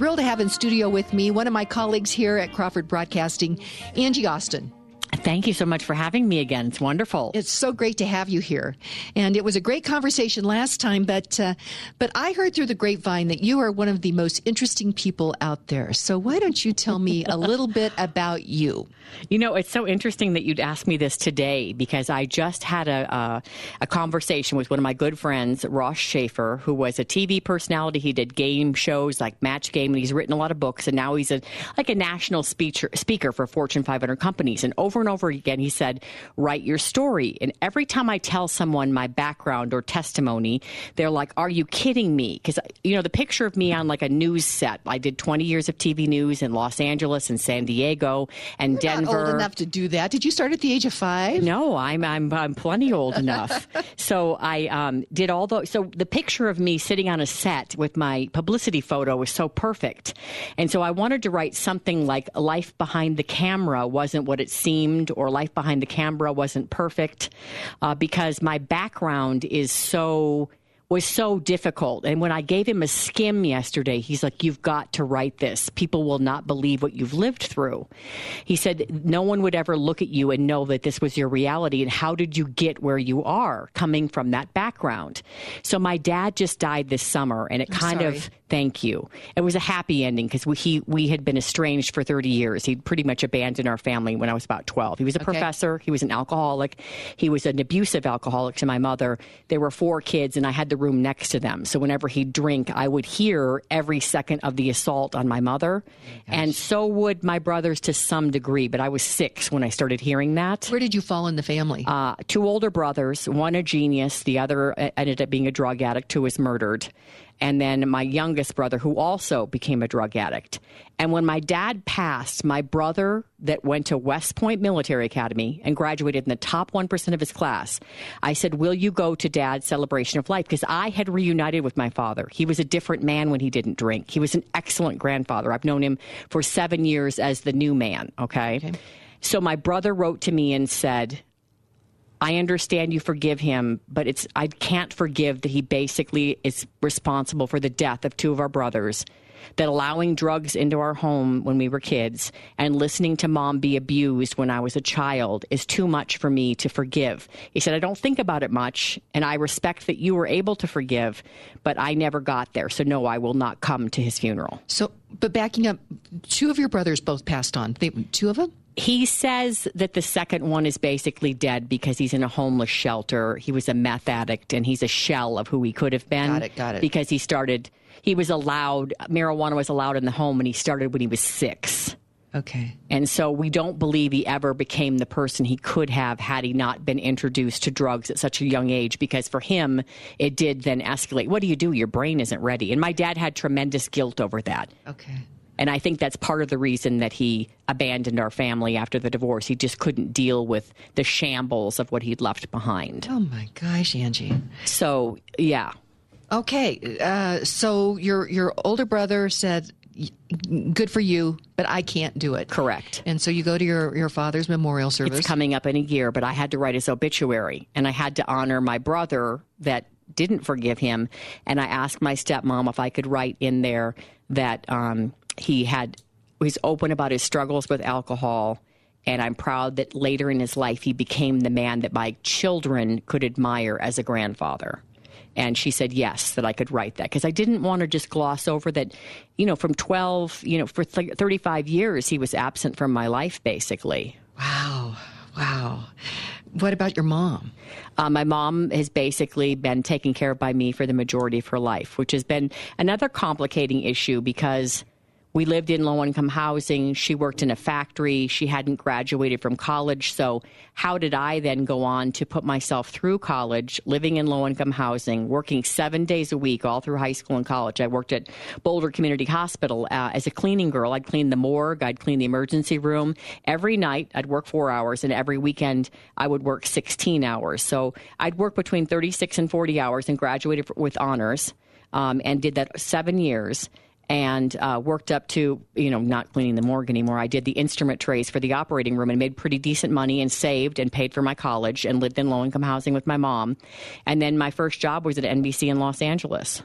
thrilled to have in studio with me one of my colleagues here at Crawford Broadcasting, Angie Austin. Thank you so much for having me again. It's wonderful. It's so great to have you here, and it was a great conversation last time. But uh, but I heard through the grapevine that you are one of the most interesting people out there. So why don't you tell me a little bit about you? You know, it's so interesting that you'd ask me this today because I just had a a, a conversation with one of my good friends, Ross Shafer, who was a TV personality. He did game shows like Match Game, and he's written a lot of books, and now he's a like a national speaker speaker for Fortune 500 companies, and over and over again, he said, write your story. And every time I tell someone my background or testimony, they're like, are you kidding me? Because, you know, the picture of me on like a news set, I did 20 years of TV news in Los Angeles and San Diego and You're Denver. Not old enough to do that. Did you start at the age of five? No, I'm I'm, I'm plenty old enough. so I um, did all the so the picture of me sitting on a set with my publicity photo was so perfect, and so I wanted to write something like life behind the camera wasn't what it seemed, or life behind the camera wasn't perfect, uh, because my background is so was so difficult. And when I gave him a skim yesterday, he's like, You've got to write this. People will not believe what you've lived through. He said, No one would ever look at you and know that this was your reality. And how did you get where you are coming from that background? So my dad just died this summer, and it I'm kind sorry. of Thank you. It was a happy ending because we, he we had been estranged for 30 years. He'd pretty much abandoned our family when I was about 12. He was a Okay. professor. He was an alcoholic. He was an abusive alcoholic to my mother. There were four kids, and I had the room next to them. So whenever he'd drink, I would hear every second of the assault on my mother, and so would my brothers to some degree. But I was six when I started hearing that. Where did you fall in the family? Uh, two older brothers, one a genius, the other ended up being a drug addict who was murdered. And then my youngest brother, who also became a drug addict. And when my dad passed, my brother that went to West Point Military Academy and graduated in the top 1% of his class, I said, Will you go to dad's celebration of life? Because I had reunited with my father. He was a different man when he didn't drink. He was an excellent grandfather. I've known him for seven years as the new man, okay? So my brother wrote to me and said, I understand you forgive him, but it's I can't forgive that he basically is responsible for the death of two of our brothers. That allowing drugs into our home when we were kids and listening to mom be abused when I was a child is too much for me to forgive. He said, I don't think about it much, and I respect that you were able to forgive, but I never got there. So, no, I will not come to his funeral. so, but backing up, two of your brothers both passed on. They, two of them? He says that the second one is basically dead because he's in a homeless shelter. He was a meth addict and he's a shell of who he could have been. Got it, got it. Because he started, he was allowed, marijuana was allowed in the home and he started when he was six. Okay. And so we don't believe he ever became the person he could have had he not been introduced to drugs at such a young age because for him, it did then escalate. What do you do? Your brain isn't ready. And my dad had tremendous guilt over that. Okay. And I think that's part of the reason that he abandoned our family after the divorce. He just couldn't deal with the shambles of what he'd left behind. Oh my gosh, Angie. So, yeah. Okay, uh, so your your older brother said, "Good for you, but I can't do it." Correct. And so you go to your your father's memorial service. It's coming up in a year, but I had to write his obituary and I had to honor my brother that didn't forgive him. And I asked my stepmom if I could write in there that um, he had was open about his struggles with alcohol. And I'm proud that later in his life he became the man that my children could admire as a grandfather. And she said yes, that I could write that because I didn't want to just gloss over that, you know, from 12, you know, for th- 35 years he was absent from my life basically. wow, wow. What about your mom? Uh, my mom has basically been taken care of by me for the majority of her life, which has been another complicating issue because we lived in low income housing. She worked in a factory. She hadn't graduated from college. So, how did I then go on to put myself through college, living in low income housing, working seven days a week all through high school and college? I worked at Boulder Community Hospital uh, as a cleaning girl. I'd clean the morgue, I'd clean the emergency room. Every night, I'd work four hours, and every weekend, I would work 16 hours. So, I'd work between 36 and 40 hours and graduated with honors um, and did that seven years and uh, worked up to, you know, not cleaning the morgue anymore. I did the instrument trays for the operating room and made pretty decent money and saved and paid for my college and lived in low income housing with my mom. And then my first job was at NBC in Los Angeles.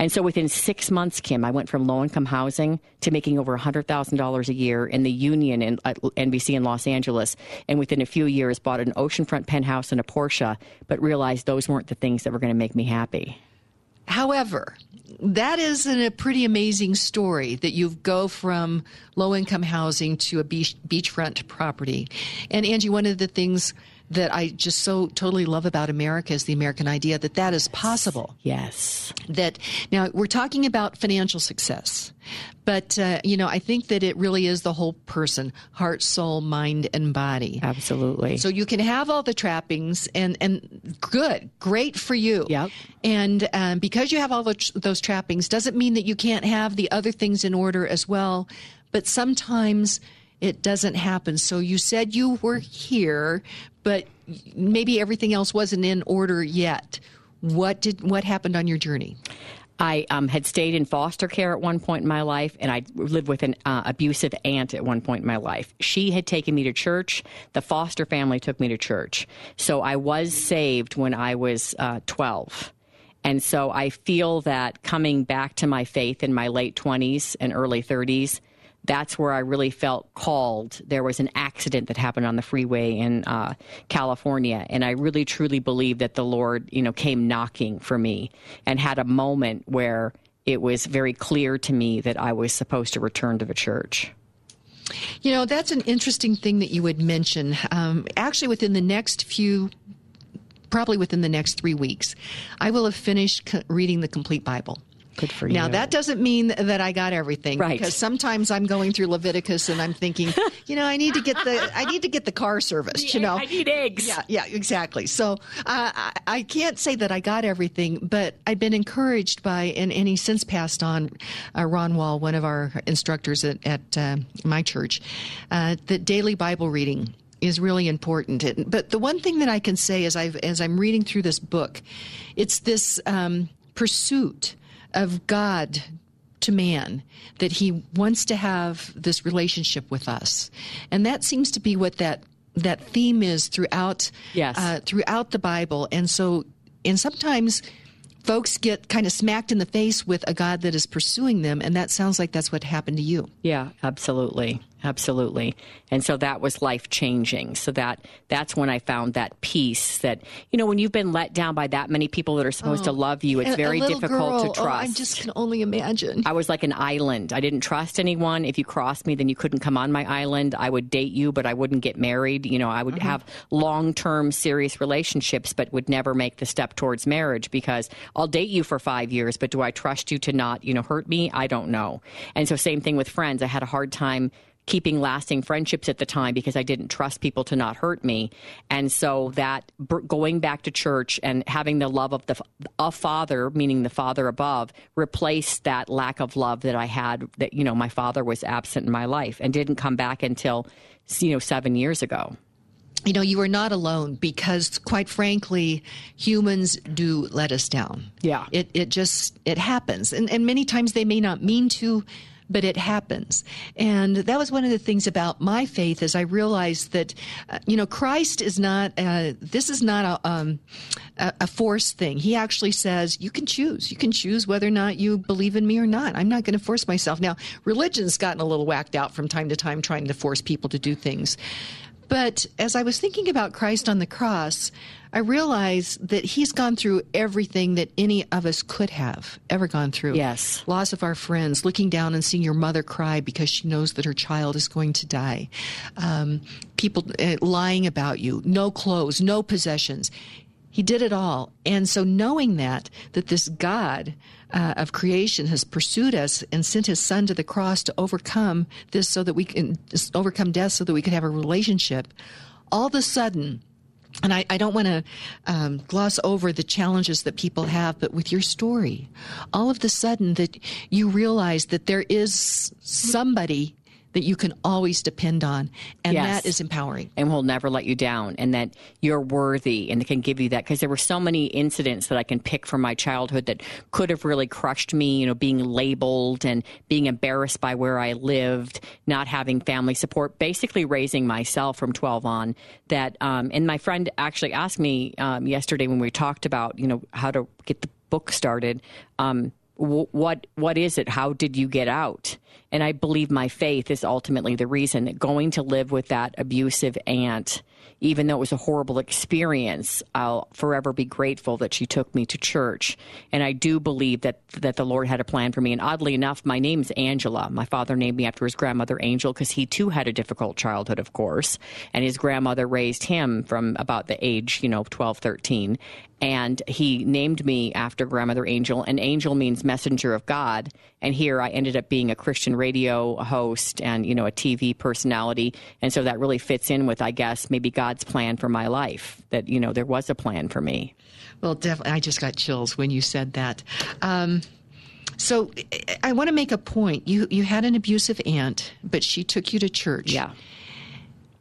And so within six months, Kim, I went from low income housing to making over $100,000 a year in the union in, at NBC in Los Angeles. And within a few years, bought an oceanfront penthouse and a Porsche, but realized those weren't the things that were going to make me happy. However, that is a pretty amazing story that you go from low income housing to a beach, beachfront property. And Angie, one of the things that I just so totally love about America is the American idea that that is possible. Yes. That now we're talking about financial success, but uh, you know I think that it really is the whole person, heart, soul, mind, and body. Absolutely. So you can have all the trappings, and and good, great for you. Yep. And um, because you have all the, those trappings, doesn't mean that you can't have the other things in order as well. But sometimes it doesn't happen. So you said you were here, but maybe everything else wasn't in order yet. What did what happened on your journey? I um, had stayed in foster care at one point in my life, and I lived with an uh, abusive aunt at one point in my life. She had taken me to church. The foster family took me to church. So I was saved when I was uh, 12. And so I feel that coming back to my faith in my late 20s and early 30s that's where I really felt called. There was an accident that happened on the freeway in uh, California, and I really truly believe that the Lord, you know, came knocking for me and had a moment where it was very clear to me that I was supposed to return to the church. You know, that's an interesting thing that you would mention. Um, actually, within the next few probably within the next three weeks, I will have finished reading the complete Bible. Good for you. Now that doesn't mean that I got everything, right? Because sometimes I'm going through Leviticus and I'm thinking, you know, I need to get the I need to get the car serviced. You know, I need eggs. Yeah, yeah, exactly. So uh, I, I can't say that I got everything, but I've been encouraged by and, and he's since passed on uh, Ron Wall, one of our instructors at, at uh, my church, uh, that daily Bible reading is really important. But the one thing that I can say as I've as I'm reading through this book, it's this um, pursuit of God to man that he wants to have this relationship with us. And that seems to be what that that theme is throughout yes. uh, throughout the bible. And so and sometimes folks get kind of smacked in the face with a god that is pursuing them and that sounds like that's what happened to you. Yeah absolutely absolutely. And so that was life changing so that that's when i found that peace that you know when you've been let down by that many people that are supposed oh, to love you it's very difficult girl, to trust oh, i just can only imagine. I was like an island. I didn't trust anyone. If you crossed me then you couldn't come on my island. I would date you but i wouldn't get married. You know i would uh-huh. have long-term serious relationships but would never make the step towards marriage because i'll date you for five years but do i trust you to not you know hurt me? I don't know. And so same thing with friends. I had a hard time keeping lasting friendships at the time because I didn't trust people to not hurt me. And so that going back to church and having the love of the a father, meaning the father above, replaced that lack of love that I had that you know my father was absent in my life and didn't come back until you know 7 years ago you know, you are not alone because, quite frankly, humans do let us down. Yeah, it it just it happens, and and many times they may not mean to, but it happens. And that was one of the things about my faith is I realized that, uh, you know, Christ is not, uh, this is not a, um, a, force thing. He actually says, you can choose. You can choose whether or not you believe in me or not. I'm not going to force myself. Now, religion's gotten a little whacked out from time to time trying to force people to do things. But as I was thinking about Christ on the cross, I realized that he's gone through everything that any of us could have ever gone through. Yes. Loss of our friends, looking down and seeing your mother cry because she knows that her child is going to die. Um, people uh, lying about you, no clothes, no possessions. He did it all. And so knowing that, that this God uh, of creation has pursued us and sent his son to the cross to overcome this so that we can overcome death so that we could have a relationship, all of a sudden, and I, I don't want to um, gloss over the challenges that people have, but with your story, all of the sudden that you realize that there is somebody that you can always depend on. And Yes. that is empowering. and will never let you down and that you're worthy and can give you that because there were so many incidents that I can pick from my childhood that could have really crushed me, you know, being labeled and being embarrassed by where I lived, not having family support, basically raising myself from 12 on that um, and my friend actually asked me um, yesterday when we talked about, you know, how to get the book started um, what what is it? How did you get out? And i believe my faith is ultimately the reason that going to live with that abusive aunt even though it was a horrible experience i'll forever be grateful that she took me to church. And i do believe that that the lord had a plan for me. And oddly enough my name's angela. My father named me after his grandmother angel because he too had a difficult childhood of course. And his grandmother raised him from about the age you know 12 13 and he named me after grandmother angel. And angel means messenger of god and here i ended up being a christian radio host and you know a tv personality and so that really fits in with i guess maybe god's plan for my life that you know there was a plan for me Well, definitely. I just got chills when you said that. Um, so I- I want to make a point. You you had an abusive aunt, but she took you to church. yeah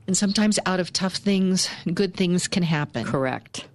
And sometimes out of tough things, good things can happen. correct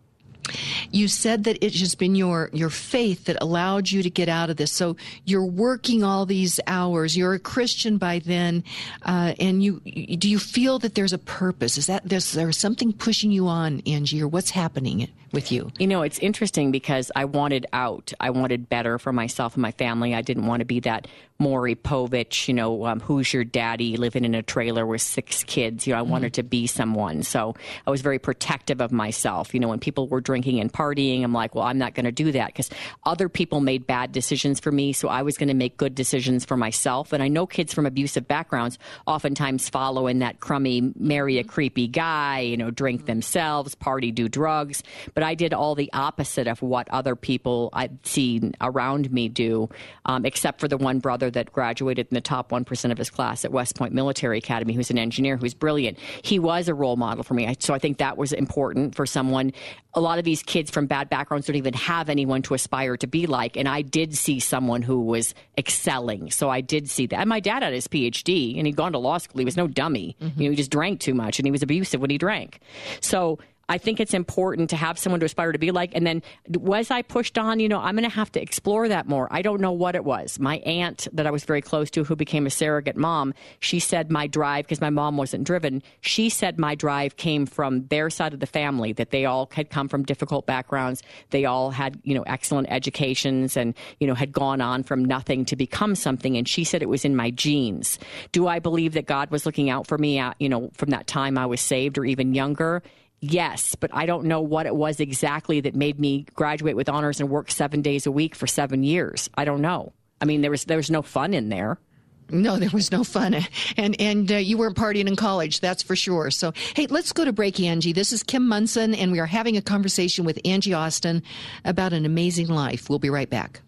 You said that it's just been your your faith that allowed you to get out of this. So you're working all these hours. You're a Christian by then, uh, and you do you feel that there's a purpose? Is that there's there something pushing you on, Angie, or what's happening with you? You know, it's interesting because I wanted out. I wanted better for myself and my family. I didn't want to be that Maury Povich, you know, um, who's your daddy living in a trailer with six kids. You know, I wanted to be someone. So I was very protective of myself. You know, when people were drinking and partying, I'm like, well, I'm not going to do that because other people made bad decisions for me. So I was going to make good decisions for myself. And I know kids from abusive backgrounds oftentimes follow in that crummy, marry a creepy guy, you know, drink themselves, party, do drugs. But I did all the opposite of what other people I'd seen around me do, um, except for the one brother that graduated in the top 1% of his class at West Point Military Academy, who's an engineer who's brilliant. He was a role model for me. So I think that was important for someone. A lot of these kids from bad backgrounds don't even have anyone to aspire to be like. And I did see someone who was excelling. So I did see that. And my dad had his PhD and he'd gone to law school. He was no dummy. Mm-hmm. You know, he just drank too much and he was abusive when he drank. So I think it's important to have someone to aspire to be like. And then was I pushed on? You know, I'm going to have to explore that more. I don't know what it was. My aunt that I was very close to, who became a surrogate mom, she said my drive, because my mom wasn't driven, she said my drive came from their side of the family, that they all had come from difficult backgrounds. They all had, you know, excellent educations and, you know, had gone on from nothing to become something. And she said it was in my genes. Do I believe that God was looking out for me, at, you know, from that time I was saved or even younger? Yes, but I don't know what it was exactly that made me graduate with honors and work seven days a week for seven years. I don't know. I mean, there was there was no fun in there. No, there was no fun, and and uh, you weren't partying in college, that's for sure. So, hey, let's go to break, Angie. This is Kim Monson, and we are having a conversation with Angie Austin about an amazing life. We'll be right back.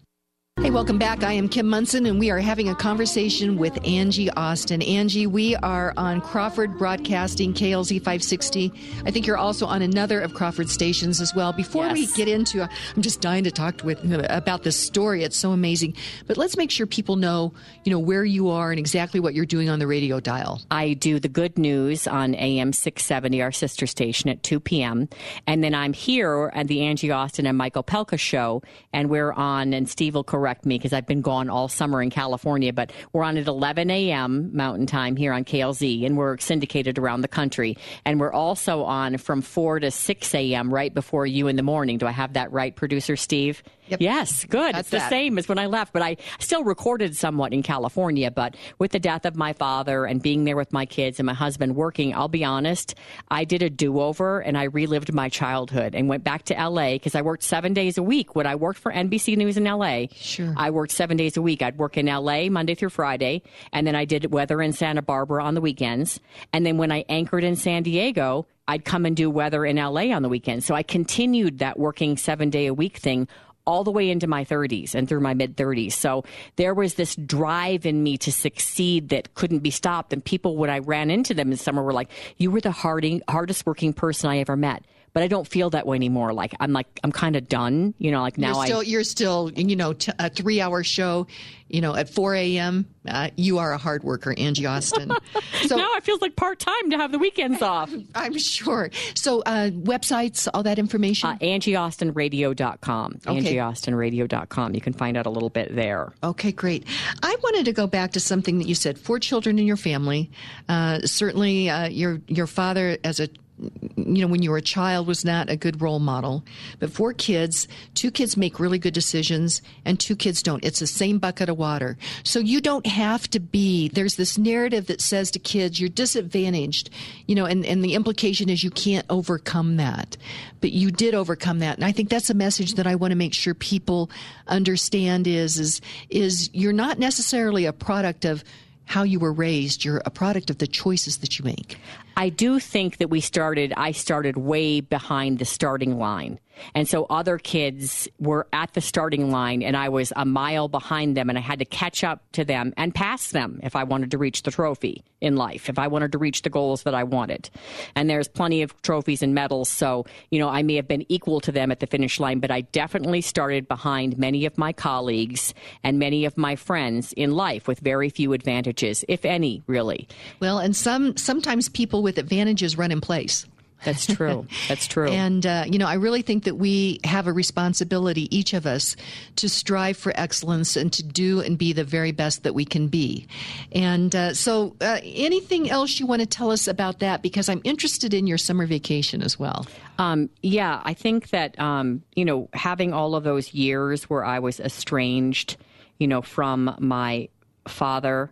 Hey, welcome back. I am Kim Monson, and we are having a conversation with Angie Austin. Angie, we are on Crawford Broadcasting, KLZ 560. I think you're also on another of Crawford stations as well. Before we get into, I'm just dying to talk with about this story. It's so amazing. But let's make sure people know, you know, where you are and exactly what you're doing on the radio dial. I do the good news on AM 670, our sister station, at 2 p.m. And then I'm here at the Angie Austin and Michael Pelka show, and we're on, and Steve will correct me because I've been gone all summer in California, but we're on at 11 a.m. Mountain Time here on KLZ, and we're syndicated around the country. And we're also on from 4 to 6 a.m. right before you in the morning. Do I have that right, producer Steve? Yep. Yes, good. That's it's the that. same as when I left, but I still recorded somewhat in California. But with the death of my father and being there with my kids and my husband working, I'll be honest, I did a do over and I relived my childhood and went back to LA because I worked seven days a week. When I worked for NBC News in LA, Sure. I worked seven days a week. I'd work in LA Monday through Friday, and then I did weather in Santa Barbara on the weekends. And then when I anchored in San Diego, I'd come and do weather in LA on the weekends. So I continued that working seven day a week thing all the way into my 30s and through my mid 30s. So there was this drive in me to succeed that couldn't be stopped. And people, when I ran into them in summer, were like, You were the harding, hardest working person I ever met. But I don't feel that way anymore. Like I'm like I'm kind of done. You know, like now you're still, I you're still you know t- a three hour show. You know, at 4 a.m. Uh, you are a hard worker, Angie Austin. So now it feels like part time to have the weekends off. I'm sure. So uh, websites, all that information. Uh, AngieAustinRadio.com. Okay. AngieAustinRadio.com. You can find out a little bit there. Okay, great. I wanted to go back to something that you said: four children in your family. Uh, certainly, uh, your your father as a you know, when you were a child was not a good role model. But four kids, two kids make really good decisions and two kids don't. It's the same bucket of water. So you don't have to be, there's this narrative that says to kids, you're disadvantaged, you know, and, and the implication is you can't overcome that. But you did overcome that. And I think that's a message that I want to make sure people understand is, is, is you're not necessarily a product of how you were raised. You're a product of the choices that you make. I do think that we started, I started way behind the starting line. And so other kids were at the starting line and I was a mile behind them and I had to catch up to them and pass them if I wanted to reach the trophy in life, if I wanted to reach the goals that I wanted. And there's plenty of trophies and medals. So, you know, I may have been equal to them at the finish line, but I definitely started behind many of my colleagues and many of my friends in life with very few advantages, if any, really. Well, and some sometimes people with advantages run in place. That's true. That's true. and, uh, you know, I really think that we have a responsibility, each of us, to strive for excellence and to do and be the very best that we can be. And uh, so, uh, anything else you want to tell us about that? Because I'm interested in your summer vacation as well. Um, yeah, I think that, um, you know, having all of those years where I was estranged, you know, from my father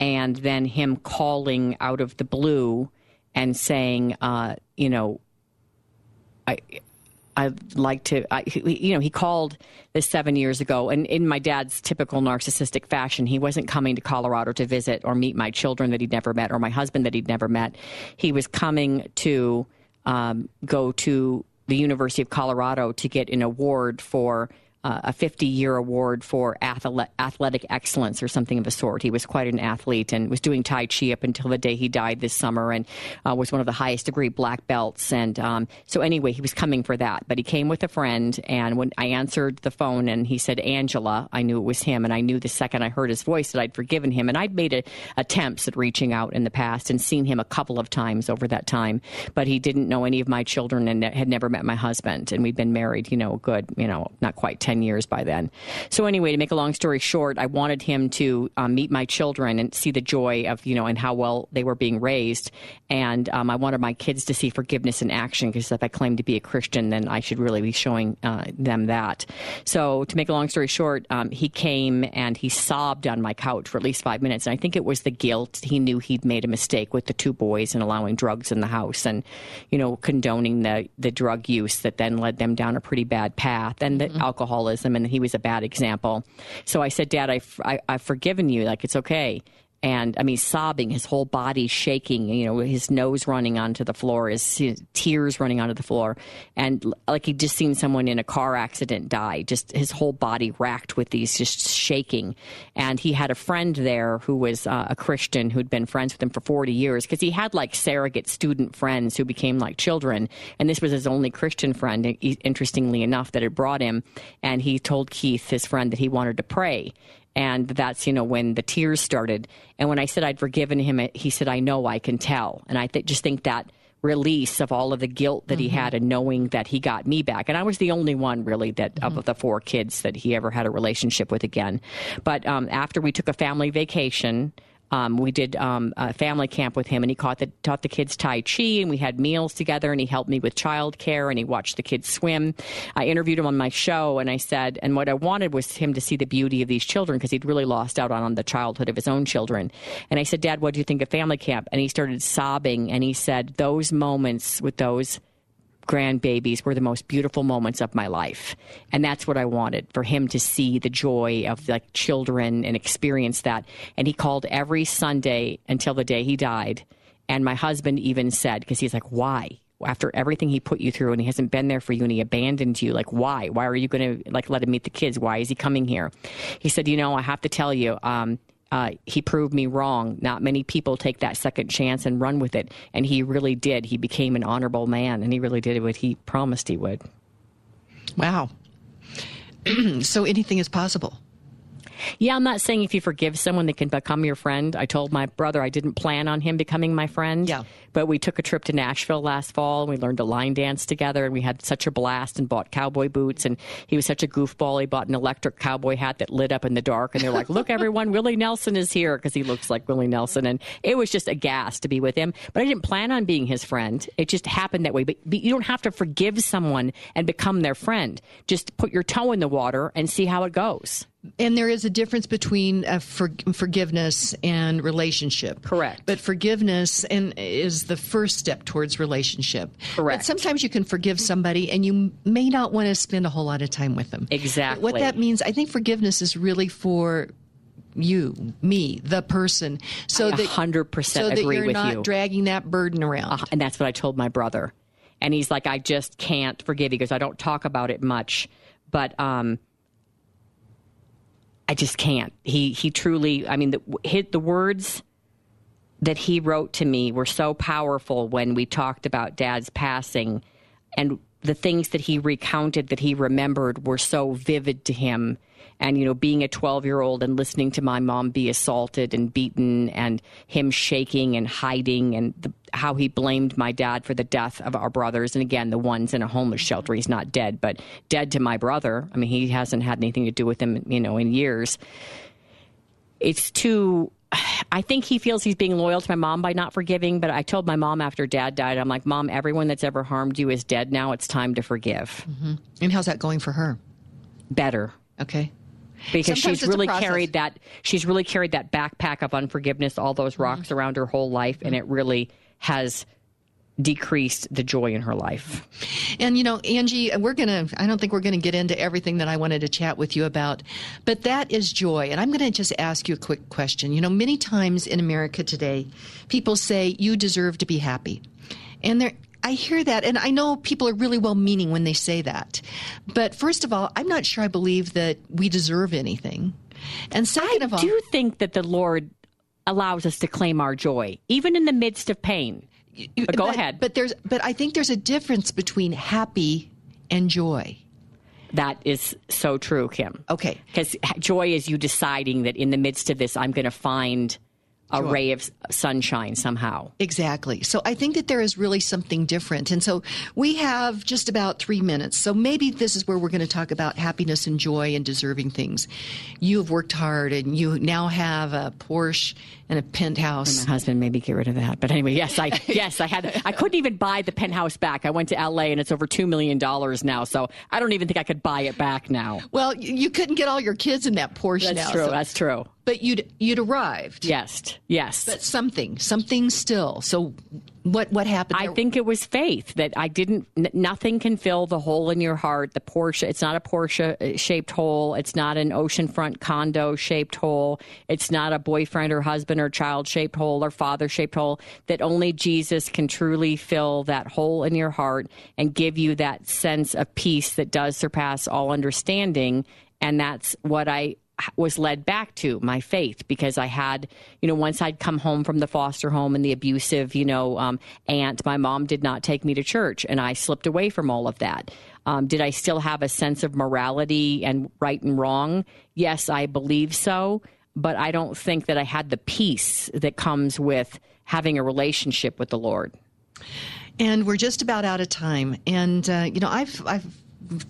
and then him calling out of the blue and saying, uh, you know, I. I'd like to, I, you know, he called this seven years ago, and in my dad's typical narcissistic fashion, he wasn't coming to Colorado to visit or meet my children that he'd never met or my husband that he'd never met. He was coming to um, go to the University of Colorado to get an award for a 50 year award for athletic excellence or something of a sort. He was quite an athlete and was doing Tai Chi up until the day he died this summer and uh, was one of the highest degree black belts. And um, so, anyway, he was coming for that. But he came with a friend. And when I answered the phone and he said, Angela, I knew it was him. And I knew the second I heard his voice that I'd forgiven him. And I'd made a, attempts at reaching out in the past and seen him a couple of times over that time. But he didn't know any of my children and had never met my husband. And we'd been married, you know, good, you know, not quite 10 10 years by then. So anyway, to make a long story short, I wanted him to um, meet my children and see the joy of, you know, and how well they were being raised. And um, I wanted my kids to see forgiveness in action because if I claim to be a Christian, then I should really be showing uh, them that. So to make a long story short, um, he came and he sobbed on my couch for at least five minutes. And I think it was the guilt. He knew he'd made a mistake with the two boys and allowing drugs in the house and, you know, condoning the, the drug use that then led them down a pretty bad path and the mm-hmm. alcohol alcoholism and he was a bad example. So I said, Dad, I, I, I've forgiven you. Like, it's okay and I mean, sobbing, his whole body shaking, you know, his nose running onto the floor, his, his, tears running onto the floor, and like he'd just seen someone in a car accident die, just his whole body racked with these, just shaking. And he had a friend there who was uh, a Christian who'd been friends with him for 40 years because he had like surrogate student friends who became like children. And this was his only Christian friend, interestingly enough, that had brought him. And he told Keith, his friend, that he wanted to pray and that's you know when the tears started and when i said i'd forgiven him he said i know i can tell and i th- just think that release of all of the guilt that mm-hmm. he had and knowing that he got me back and i was the only one really that mm-hmm. of the four kids that he ever had a relationship with again but um, after we took a family vacation um, we did um, a family camp with him, and he the, taught the kids Tai Chi, and we had meals together, and he helped me with childcare, and he watched the kids swim. I interviewed him on my show, and I said, and what I wanted was him to see the beauty of these children because he'd really lost out on, on the childhood of his own children. And I said, Dad, what do you think of family camp? And he started sobbing, and he said, those moments with those grandbabies were the most beautiful moments of my life. And that's what I wanted for him to see the joy of like children and experience that. And he called every Sunday until the day he died. And my husband even said, because he's like, why? After everything he put you through and he hasn't been there for you and he abandoned you, like, why? Why are you going to like let him meet the kids? Why is he coming here? He said, you know, I have to tell you, um, uh, he proved me wrong. Not many people take that second chance and run with it, and he really did. He became an honorable man, and he really did what he promised he would. Wow. so anything is possible. Yeah, I'm not saying if you forgive someone, they can become your friend. I told my brother I didn't plan on him becoming my friend. Yeah. But we took a trip to Nashville last fall and we learned to line dance together and we had such a blast and bought cowboy boots. And he was such a goofball. He bought an electric cowboy hat that lit up in the dark. And they're like, look, everyone, Willie Nelson is here because he looks like Willie Nelson. And it was just a gas to be with him. But I didn't plan on being his friend. It just happened that way. But, but you don't have to forgive someone and become their friend. Just put your toe in the water and see how it goes. And there is a difference between uh, for, forgiveness and relationship. Correct. But forgiveness and is the first step towards relationship. Correct. But sometimes you can forgive somebody and you may not want to spend a whole lot of time with them. Exactly. What that means, I think forgiveness is really for you, me, the person, so that 100% so that agree you're with not you. dragging that burden around. Uh, and that's what I told my brother. And he's like, I just can't forgive. you because I don't talk about it much, but um, I just can't. He he truly. I mean, the hit the words that he wrote to me were so powerful when we talked about Dad's passing, and the things that he recounted that he remembered were so vivid to him. And you know, being a twelve-year-old and listening to my mom be assaulted and beaten, and him shaking and hiding, and the, how he blamed my dad for the death of our brothers. And again, the one's in a homeless shelter; he's not dead, but dead to my brother. I mean, he hasn't had anything to do with him, you know, in years. It's too I think he feels he's being loyal to my mom by not forgiving, but I told my mom after dad died, I'm like, Mom, everyone that's ever harmed you is dead now. It's time to forgive. Mm-hmm. and how's that going for her? Better. Okay. Because Sometimes she's really carried that she's really carried that backpack of unforgiveness, all those mm-hmm. rocks around her whole life, and it really has decreased the joy in her life. And you know, Angie, we're going to, I don't think we're going to get into everything that I wanted to chat with you about, but that is joy. And I'm going to just ask you a quick question. You know, many times in America today, people say you deserve to be happy. And there, I hear that, and I know people are really well meaning when they say that. But first of all, I'm not sure I believe that we deserve anything. And second I of all, I do think that the Lord allows us to claim our joy, even in the midst of pain. you- But go but- ahead. But there's, but I think there's a difference between happy and joy. That is so true, Kim. Okay. Because joy is you deciding that in the midst of this, I'm going to find a Joy. ray of sunshine somehow. Exactly. So I think that there is really something different. And so we have just about three minutes. So maybe this is where we're going to talk about happiness and joy and deserving things. You have worked hard and you now have a Porsche and a penthouse. And My husband maybe get rid of that, but anyway, yes, I yes I had I couldn't even buy the penthouse back. I went to L.A. and it's over two million dollars now, so I don't even think I could buy it back now. Well, you you couldn't get all your kids in that Porsche That's now. true. so- That's true. But you'd you'd arrived. Yes, yes. But something, something still. So what what happened? I think it was faith that I didn't. N- nothing can fill the hole in your heart. The Porsche. It's not a Porsche uh, shaped hole. It's not an oceanfront condo shaped hole. It's not a boyfriend or husband or child shaped hole or father shaped hole. That only Jesus can truly fill that hole in your heart and give you that sense of peace that does surpass all understanding. And that's what I was led back to my faith because I had, you know, once I'd come home from the foster home and the abusive, you know, um, aunt, my mom did not take me to church and I slipped away from all of that. Um, did I still have a sense of morality and right and wrong? Yes, I believe so. But I don't think that I had the peace that comes with having a relationship with the Lord. And we're just about out of time. And uh, you know, I've I've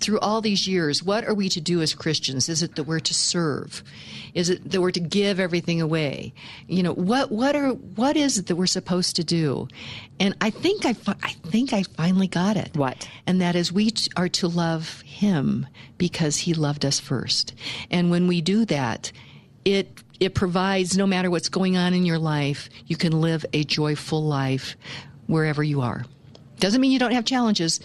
through all these years, what are we to do as Christians? Is it that we're to serve? Is it that we're to give everything away? You know, what what are what is it that we're supposed to do? And I think I I think I finally got it. What? And that is we t- are to love him because he loved us first. And when we do that, it it provides no matter what's going on in your life, you can live a joyful life wherever you are. Doesn't mean you don't have challenges,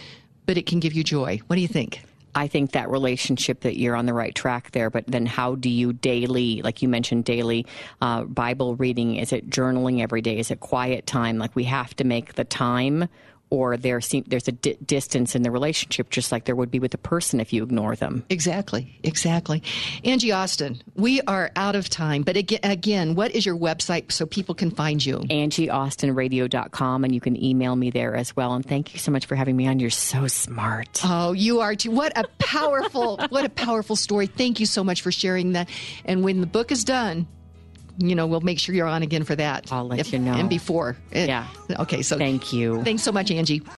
but it can give you joy. What do you think? I think that relationship that you're on the right track there, but then how do you daily, like you mentioned, daily uh, Bible reading? Is it journaling every day? Is it quiet time? Like we have to make the time or there seem, there's a di- distance in the relationship, just like there would be with a person if you ignore them. Exactly, exactly. Angie Austin, we are out of time, but again, again what is your website so people can find you? AngieAustinRadio.com, and you can email me there as well. And thank you so much for having me on. You're so smart. Oh, you are too. What a powerful, what a powerful story. Thank you so much for sharing that. And when the book is done, you know, we'll make sure you're on again for that. I'll let if, you know. And before. Yeah. Okay. So thank you. Thanks so much, Angie.